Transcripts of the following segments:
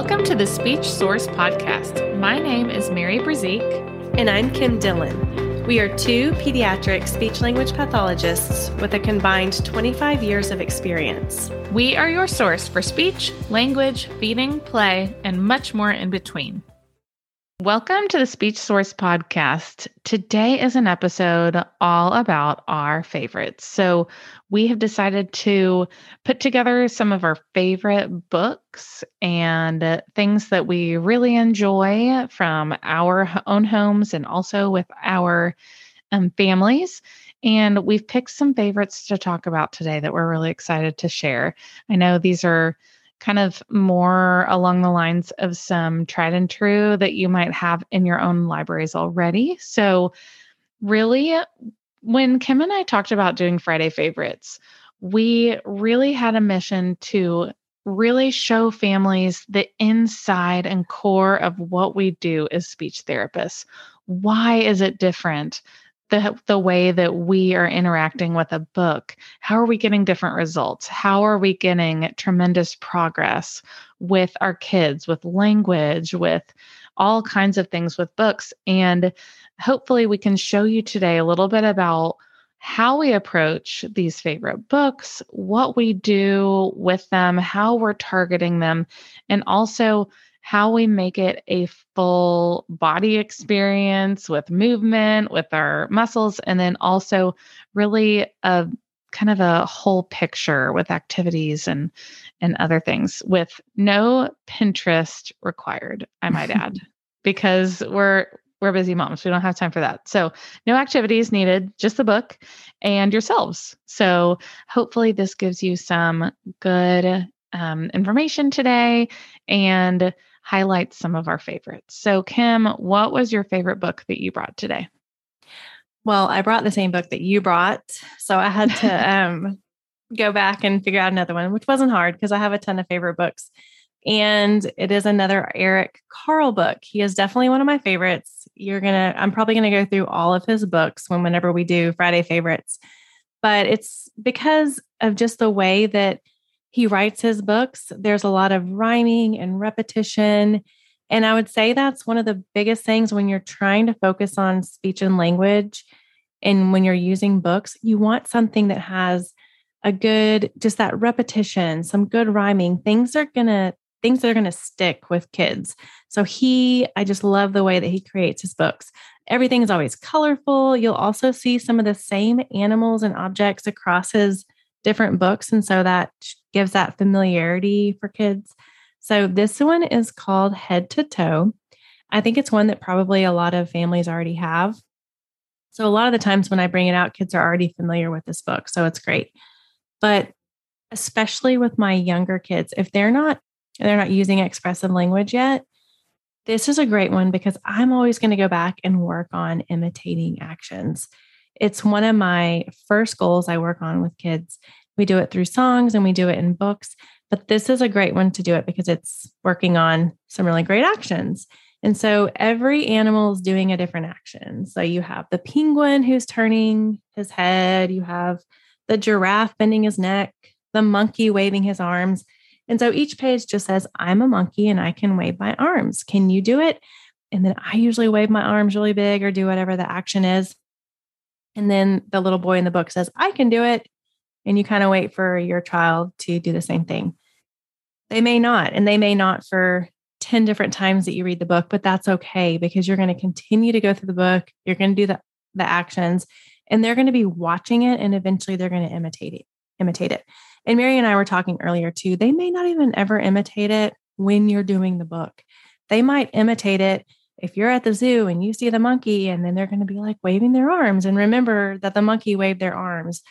Welcome to the Speech Source Podcast. My name is Mary Brazique. And I'm Kim Dillon. We are two pediatric speech language pathologists with a combined 25 years of experience. We are your source for speech, language, feeding, play, and much more in between. Welcome to the Speech Source Podcast. Today is an episode all about our favorites. So, we have decided to put together some of our favorite books and things that we really enjoy from our own homes and also with our um, families. And we've picked some favorites to talk about today that we're really excited to share. I know these are kind of more along the lines of some tried and true that you might have in your own libraries already. So, really, when Kim and I talked about doing Friday favorites, we really had a mission to really show families the inside and core of what we do as speech therapists. Why is it different? The the way that we are interacting with a book how are we getting different results? How are we getting tremendous progress with our kids with language with all kinds of things with books? And hopefully we can show you today a little bit about how we approach these favorite books what we do with them how we're targeting them and also how we make it a full body experience with movement, with our muscles, and then also really a kind of a whole picture with activities and and other things with no Pinterest required, I might add, because we're we're busy moms. We don't have time for that. So, no activities needed, just the book and yourselves. So, hopefully, this gives you some good um, information today and highlights some of our favorites. So, Kim, what was your favorite book that you brought today? Well, I brought the same book that you brought. So I had to um, go back and figure out another one, which wasn't hard because I have a ton of favorite books. And it is another Eric Carle book. He is definitely one of my favorites. You're going to, I'm probably going to go through all of his books when, whenever we do Friday favorites. But it's because of just the way that he writes his books. There's a lot of rhyming and repetition. And I would say that's one of the biggest things when you're trying to focus on speech and language. And when you're using books, you want something that has a good, just that repetition, some good rhyming. Things are going to, things that are going to stick with kids. So he, I just love the way that he creates his books. Everything is always colorful. You'll also see some of the same animals and objects across his different books. And so that gives that familiarity for kids. So this one is called Head to Toe. I think it's one that probably a lot of families already have. So a lot of the times when I bring it out, kids are already familiar with this book. So it's great. But especially with my younger kids, if they're not they're not using expressive language yet, this is a great one because I'm always going to go back and work on imitating actions. It's one of my first goals I work on with kids. We do it through songs and we do it in books, but this is a great one to do it because it's working on some really great actions. And so every animal is doing a different action. So you have the penguin who's turning his head, you have the giraffe bending his neck, the monkey waving his arms. And so each page just says, I'm a monkey and I can wave my arms. Can you do it? And then I usually wave my arms really big or do whatever the action is. And then the little boy in the book says, I can do it. And you kind of wait for your child to do the same thing. They may not, and they may not for 10 different times that you read the book, but that's okay because you're going to continue to go through the book. You're going to do the, the actions and they're going to be watching it and eventually they're going to imitate it, imitate it. And Mary and I were talking earlier too. They may not even ever imitate it when you're doing the book. They might imitate it if you're at the zoo and you see the monkey and then they're going to be like waving their arms and remember that the monkey waved their arms.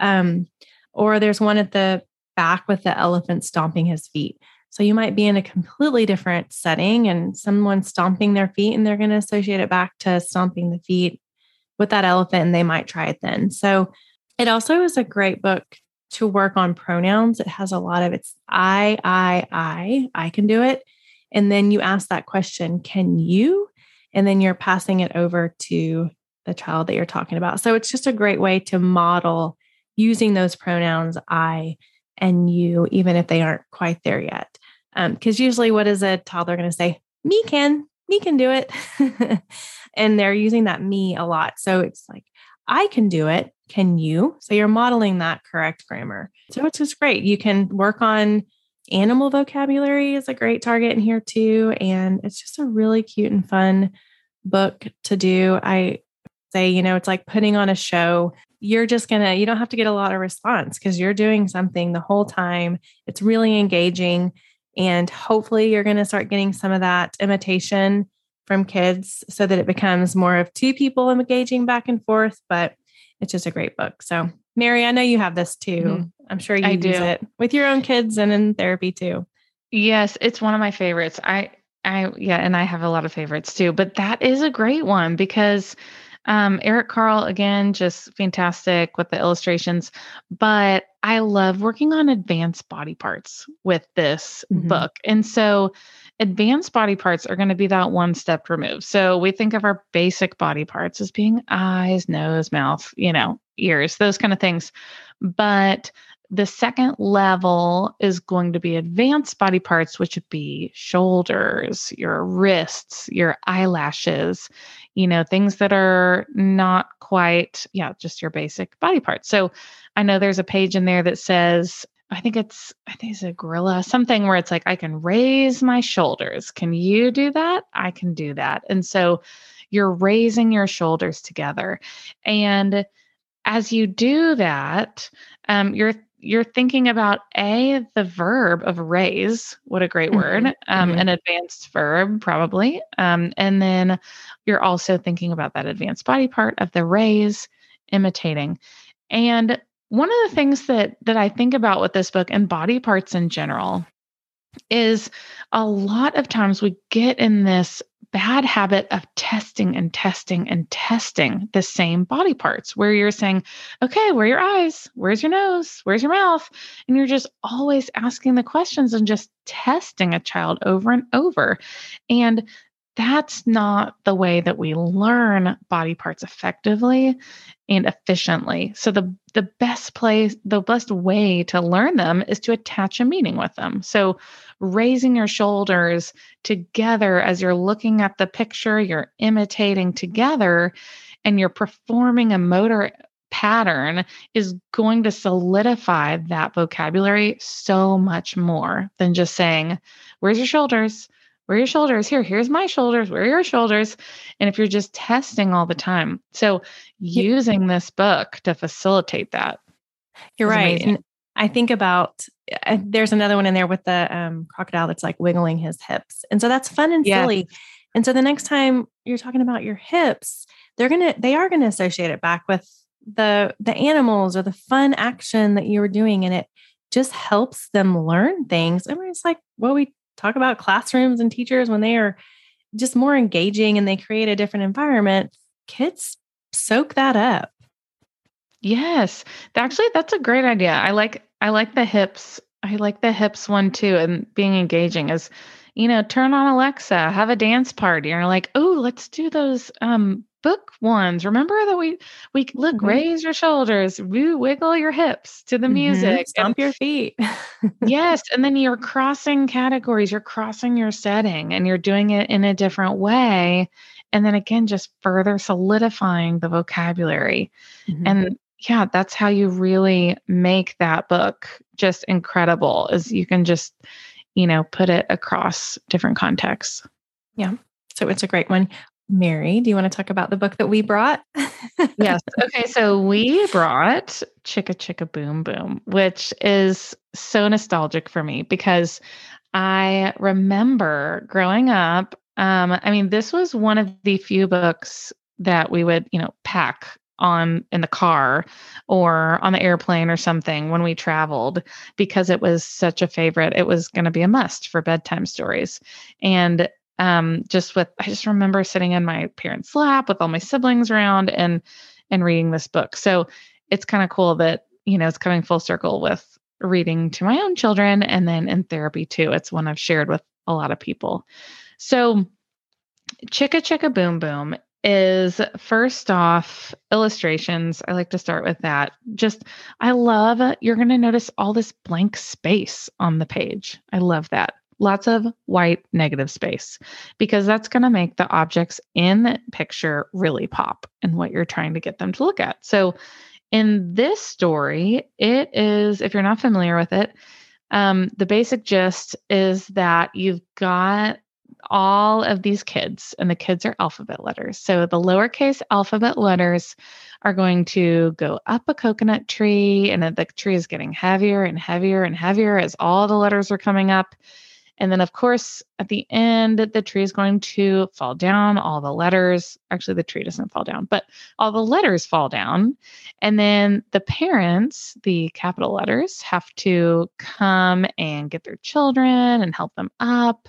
Um, or there's one at the back with the elephant stomping his feet. So you might be in a completely different setting and someone stomping their feet and they're going to associate it back to stomping the feet with that elephant and they might try it then. So it also is a great book to work on pronouns. It has a lot of it's i i i i can do it and then you ask that question, can you? And then you're passing it over to the child that you're talking about. So it's just a great way to model using those pronouns I and you, even if they aren't quite there yet. Because um, usually, what is a toddler going to say? Me can, me can do it. and they're using that me a lot. So it's like, I can do it. Can you? So you're modeling that correct grammar. So it's just great. You can work on animal vocabulary is a great target in here too. And it's just a really cute and fun book to do. I say, you know, it's like putting on a show. You're just going to, you don't have to get a lot of response because you're doing something the whole time. It's really engaging. And hopefully you're going to start getting some of that imitation from kids so that it becomes more of two people engaging back and forth. But it's just a great book. So, Mary, I know you have this too. Mm-hmm. I'm sure you I use do. it with your own kids and in therapy too. Yes, it's one of my favorites. I, I, yeah, and I have a lot of favorites too, but that is a great one because um, Eric Carle, again, just fantastic with the illustrations. But I love working on advanced body parts with this mm-hmm. book. And so, advanced body parts are going to be that one step removed. So, we think of our basic body parts as being eyes, nose, mouth, you know, ears, those kind of things. But the second level is going to be advanced body parts, which would be shoulders, your wrists, your eyelashes, you know, things that are not quite, yeah, just your basic body parts. So I know there's a page in there that says, I think it's, I think it's a gorilla, something where it's like, I can raise my shoulders. Can you do that? I can do that. And so you're raising your shoulders together. And as you do that, um, you're you're thinking about a the verb of raise what a great word mm-hmm. Um, mm-hmm. an advanced verb probably um, and then you're also thinking about that advanced body part of the raise imitating and one of the things that that i think about with this book and body parts in general is a lot of times we get in this bad habit of testing and testing and testing the same body parts where you're saying, okay, where are your eyes? Where's your nose? Where's your mouth? And you're just always asking the questions and just testing a child over and over. And that's not the way that we learn body parts effectively and efficiently. So the the best place, the best way to learn them is to attach a meaning with them. So raising your shoulders together as you're looking at the picture, you're imitating together and you're performing a motor pattern is going to solidify that vocabulary so much more than just saying, Where's your shoulders? Where are your shoulders? Here, here's my shoulders. Where are your shoulders? And if you're just testing all the time. So, using this book to facilitate that. You're right. Amazing. And I think about uh, there's another one in there with the um, crocodile that's like wiggling his hips. And so that's fun and yes. silly. And so the next time you're talking about your hips, they're going to they are going to associate it back with the the animals or the fun action that you were doing and it just helps them learn things. I mean it's like what we talk about classrooms and teachers when they are just more engaging and they create a different environment, kids soak that up. Yes. Actually, that's a great idea. I like I like the hips. I like the hips one too and being engaging is you know, turn on Alexa, have a dance party, and like, oh, let's do those um book ones. Remember that we we look, mm-hmm. raise your shoulders, woo, wiggle your hips to the mm-hmm. music, stomp and, your feet. yes, and then you're crossing categories, you're crossing your setting, and you're doing it in a different way. And then again, just further solidifying the vocabulary. Mm-hmm. And yeah, that's how you really make that book just incredible. Is you can just, you know, put it across different contexts. Yeah. So it's a great one. Mary, do you want to talk about the book that we brought? yes. Okay. So we brought Chicka Chicka Boom Boom, which is so nostalgic for me because I remember growing up. Um, I mean, this was one of the few books that we would, you know, pack on in the car or on the airplane or something when we traveled because it was such a favorite. It was going to be a must for bedtime stories. And um, just with I just remember sitting in my parents' lap with all my siblings around and and reading this book. So it's kind of cool that you know it's coming full circle with reading to my own children and then in therapy too. It's one I've shared with a lot of people. So Chicka Chicka Boom Boom is first off illustrations. I like to start with that. Just, I love, you're going to notice all this blank space on the page. I love that. Lots of white negative space because that's going to make the objects in the picture really pop and what you're trying to get them to look at. So, in this story, it is, if you're not familiar with it, um, the basic gist is that you've got all of these kids, and the kids are alphabet letters. So the lowercase alphabet letters are going to go up a coconut tree, and the tree is getting heavier and heavier and heavier as all the letters are coming up. And then, of course, at the end, the tree is going to fall down. All the letters, actually, the tree doesn't fall down, but all the letters fall down. And then the parents, the capital letters, have to come and get their children and help them up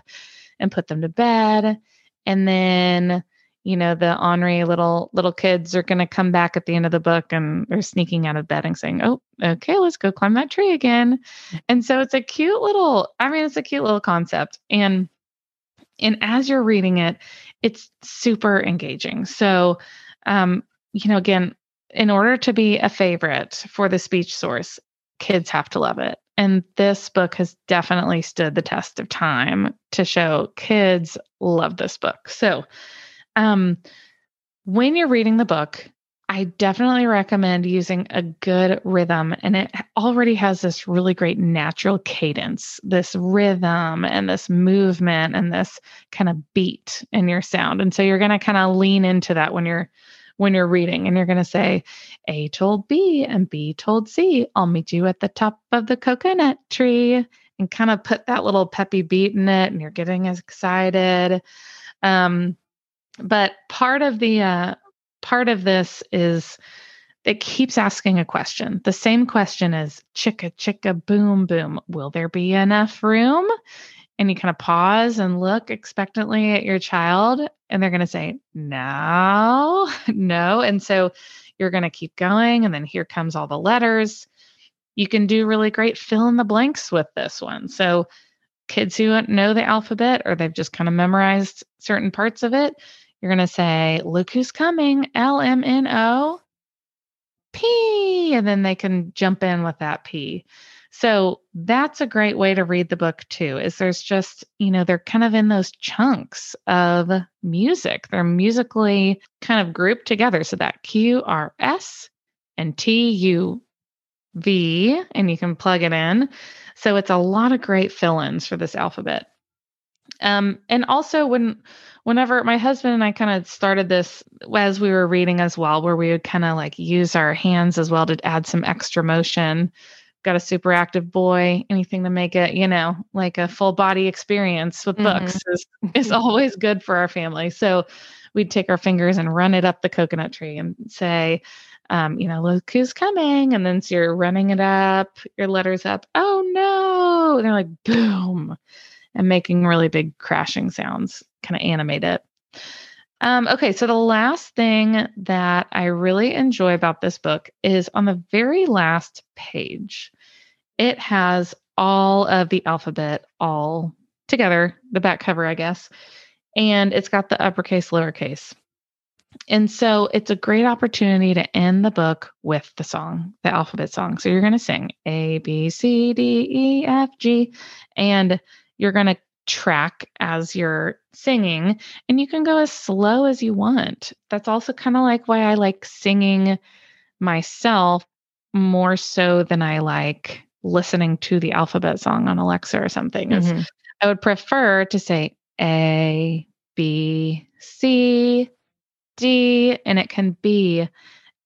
and put them to bed. And then you know the ornery little little kids are going to come back at the end of the book and they're sneaking out of bed and saying oh okay let's go climb that tree again. And so it's a cute little i mean it's a cute little concept. And and as you're reading it it's super engaging. So um you know again in order to be a favorite for the speech source kids have to love it. And this book has definitely stood the test of time to show kids love this book. So um, when you're reading the book, I definitely recommend using a good rhythm. And it already has this really great natural cadence, this rhythm and this movement and this kind of beat in your sound. And so you're going to kind of lean into that when you're when you're reading and you're going to say A told B and B told C, I'll meet you at the top of the coconut tree and kind of put that little peppy beat in it and you're getting excited. Um, but part of the uh, part of this is it keeps asking a question. The same question is chicka chicka boom boom. Will there be enough room? And you kind of pause and look expectantly at your child, and they're going to say, no, no. And so you're going to keep going. And then here comes all the letters. You can do really great fill in the blanks with this one. So, kids who know the alphabet or they've just kind of memorized certain parts of it, you're going to say, Look who's coming, L M N O P. And then they can jump in with that P. So that's a great way to read the book too, is there's just, you know, they're kind of in those chunks of music. They're musically kind of grouped together. So that Q R S and T U V, and you can plug it in. So it's a lot of great fill ins for this alphabet. Um, and also when whenever my husband and I kind of started this as we were reading as well, where we would kind of like use our hands as well to add some extra motion. Got a super active boy, anything to make it, you know, like a full body experience with mm-hmm. books is, is always good for our family. So we'd take our fingers and run it up the coconut tree and say, um, you know, look who's coming. And then so you're running it up, your letters up. Oh no. And they're like, boom and making really big crashing sounds, kind of animate it. Um, okay, so the last thing that I really enjoy about this book is on the very last page, it has all of the alphabet all together, the back cover, I guess, and it's got the uppercase, lowercase. And so it's a great opportunity to end the book with the song, the alphabet song. So you're going to sing A, B, C, D, E, F, G, and you're going to track as you're singing and you can go as slow as you want. That's also kind of like why I like singing myself more so than I like listening to the alphabet song on Alexa or something. Mm-hmm. I would prefer to say A, B, C, D, and it can be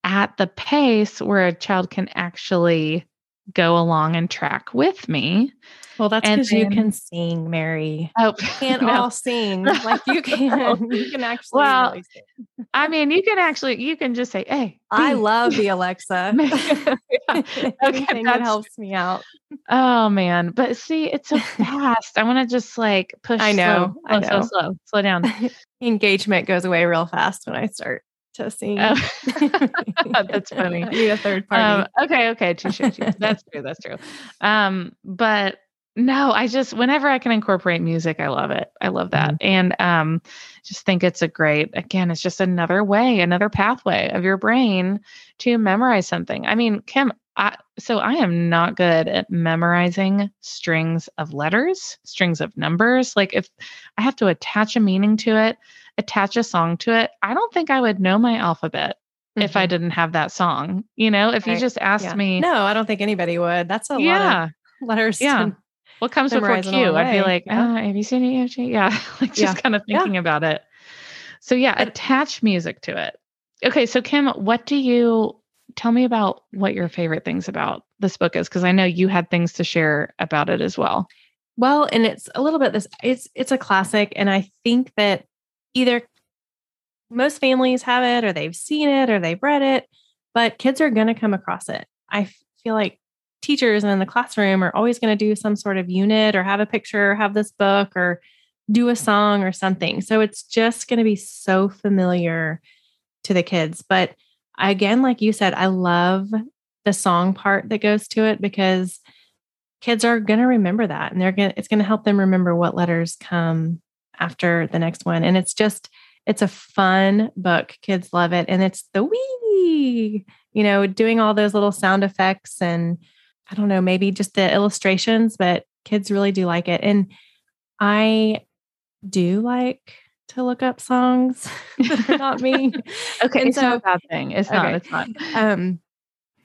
at the pace where a child can actually go along and track with me. Well, that's because you can sing, Mary. Oh, we can't no. all sing like you can. you can actually. Well, really I mean, you can actually. You can just say, "Hey." I love the Alexa. okay, that helps me out. Oh man, but see, it's so fast. I want to just like push. I know. Slow, I know. Slow, slow, slow down. Engagement goes away real fast when I start to sing. Oh. that's funny. I need a third party. Um, okay, okay, touche, That's true. That's true. Um, but no, I just whenever I can incorporate music, I love it. I love that. Mm-hmm. And um just think it's a great again, it's just another way, another pathway of your brain to memorize something. I mean, Kim, I so I am not good at memorizing strings of letters, strings of numbers. Like if I have to attach a meaning to it, attach a song to it, I don't think I would know my alphabet mm-hmm. if I mm-hmm. didn't have that song. You know, if right. you just asked yeah. me. No, I don't think anybody would. That's a yeah. lot of letters. Yeah. What comes before Q? I'd be like, yeah. oh, A, B, C, D, E, F, G. Yeah. like just yeah. kind of thinking about it. So yeah, attach music to it. Okay. So Kim, what do you tell me about what your favorite things about this book is? Because I know you had things to share about it as well. Well, and it's a little bit this it's it's a classic. And I think that either most families have it or they've seen it or they've read it, but kids are going to come across it. I feel like teachers in the classroom are always going to do some sort of unit or have a picture or have this book or do a song or something. So it's just going to be so familiar to the kids. But again, like you said, I love the song part that goes to it because kids are going to remember that and they're going to, it's going to help them remember what letters come after the next one. And it's just, it's a fun book. Kids love it. And it's the wee, you know, doing all those little sound effects and I don't know, maybe just the illustrations, but kids really do like it. And I do like to look up songs that are not me. okay, and it's so, not a bad thing. It's okay. not. It's not. Um,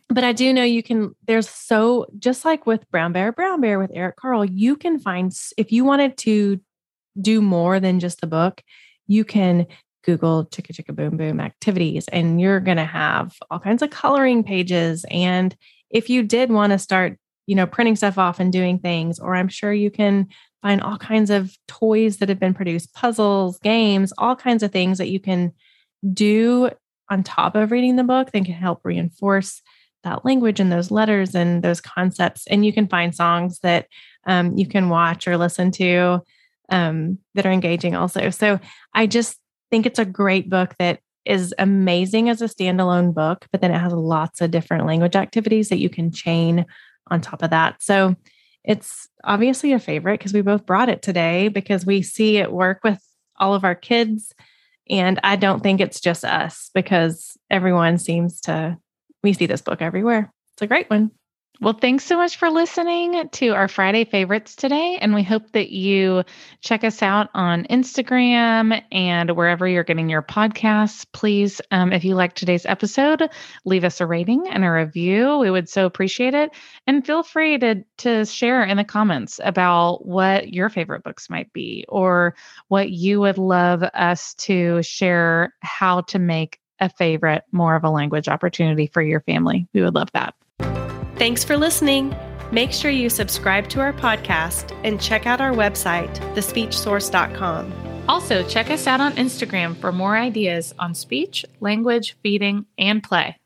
but I do know you can. There's so just like with Brown Bear, Brown Bear with Eric Carle, you can find if you wanted to do more than just the book, you can Google chicka chicka boom boom activities, and you're going to have all kinds of coloring pages. And if you did want to start, you know, printing stuff off and doing things, or I'm sure you can find all kinds of toys that have been produced, puzzles, games, all kinds of things that you can do on top of reading the book that can help reinforce that language and those letters and those concepts. And you can find songs that um, you can watch or listen to um, that are engaging also. So I just think it's a great book that is amazing as a standalone book, but then it has lots of different language activities that you can chain on top of that. So it's obviously a favorite because we both brought it today because we see it work with all of our kids. And I don't think it's just us because everyone seems to, we see this book everywhere. It's a great one. Well, thanks so much for listening to our Friday favorites today. And we hope that you check us out on Instagram and wherever you're getting your podcasts. Please, um, if you like today's episode, leave us a rating and a review. We would so appreciate it. And feel free to, to share in the comments about what your favorite books might be or what you would love us to share how to make a favorite more of a language opportunity for your family. We would love that. Thanks for listening. Make sure you subscribe to our podcast and check out our website, thespeechsource.com. Also, check us out on Instagram for more ideas on speech, language, feeding, and play.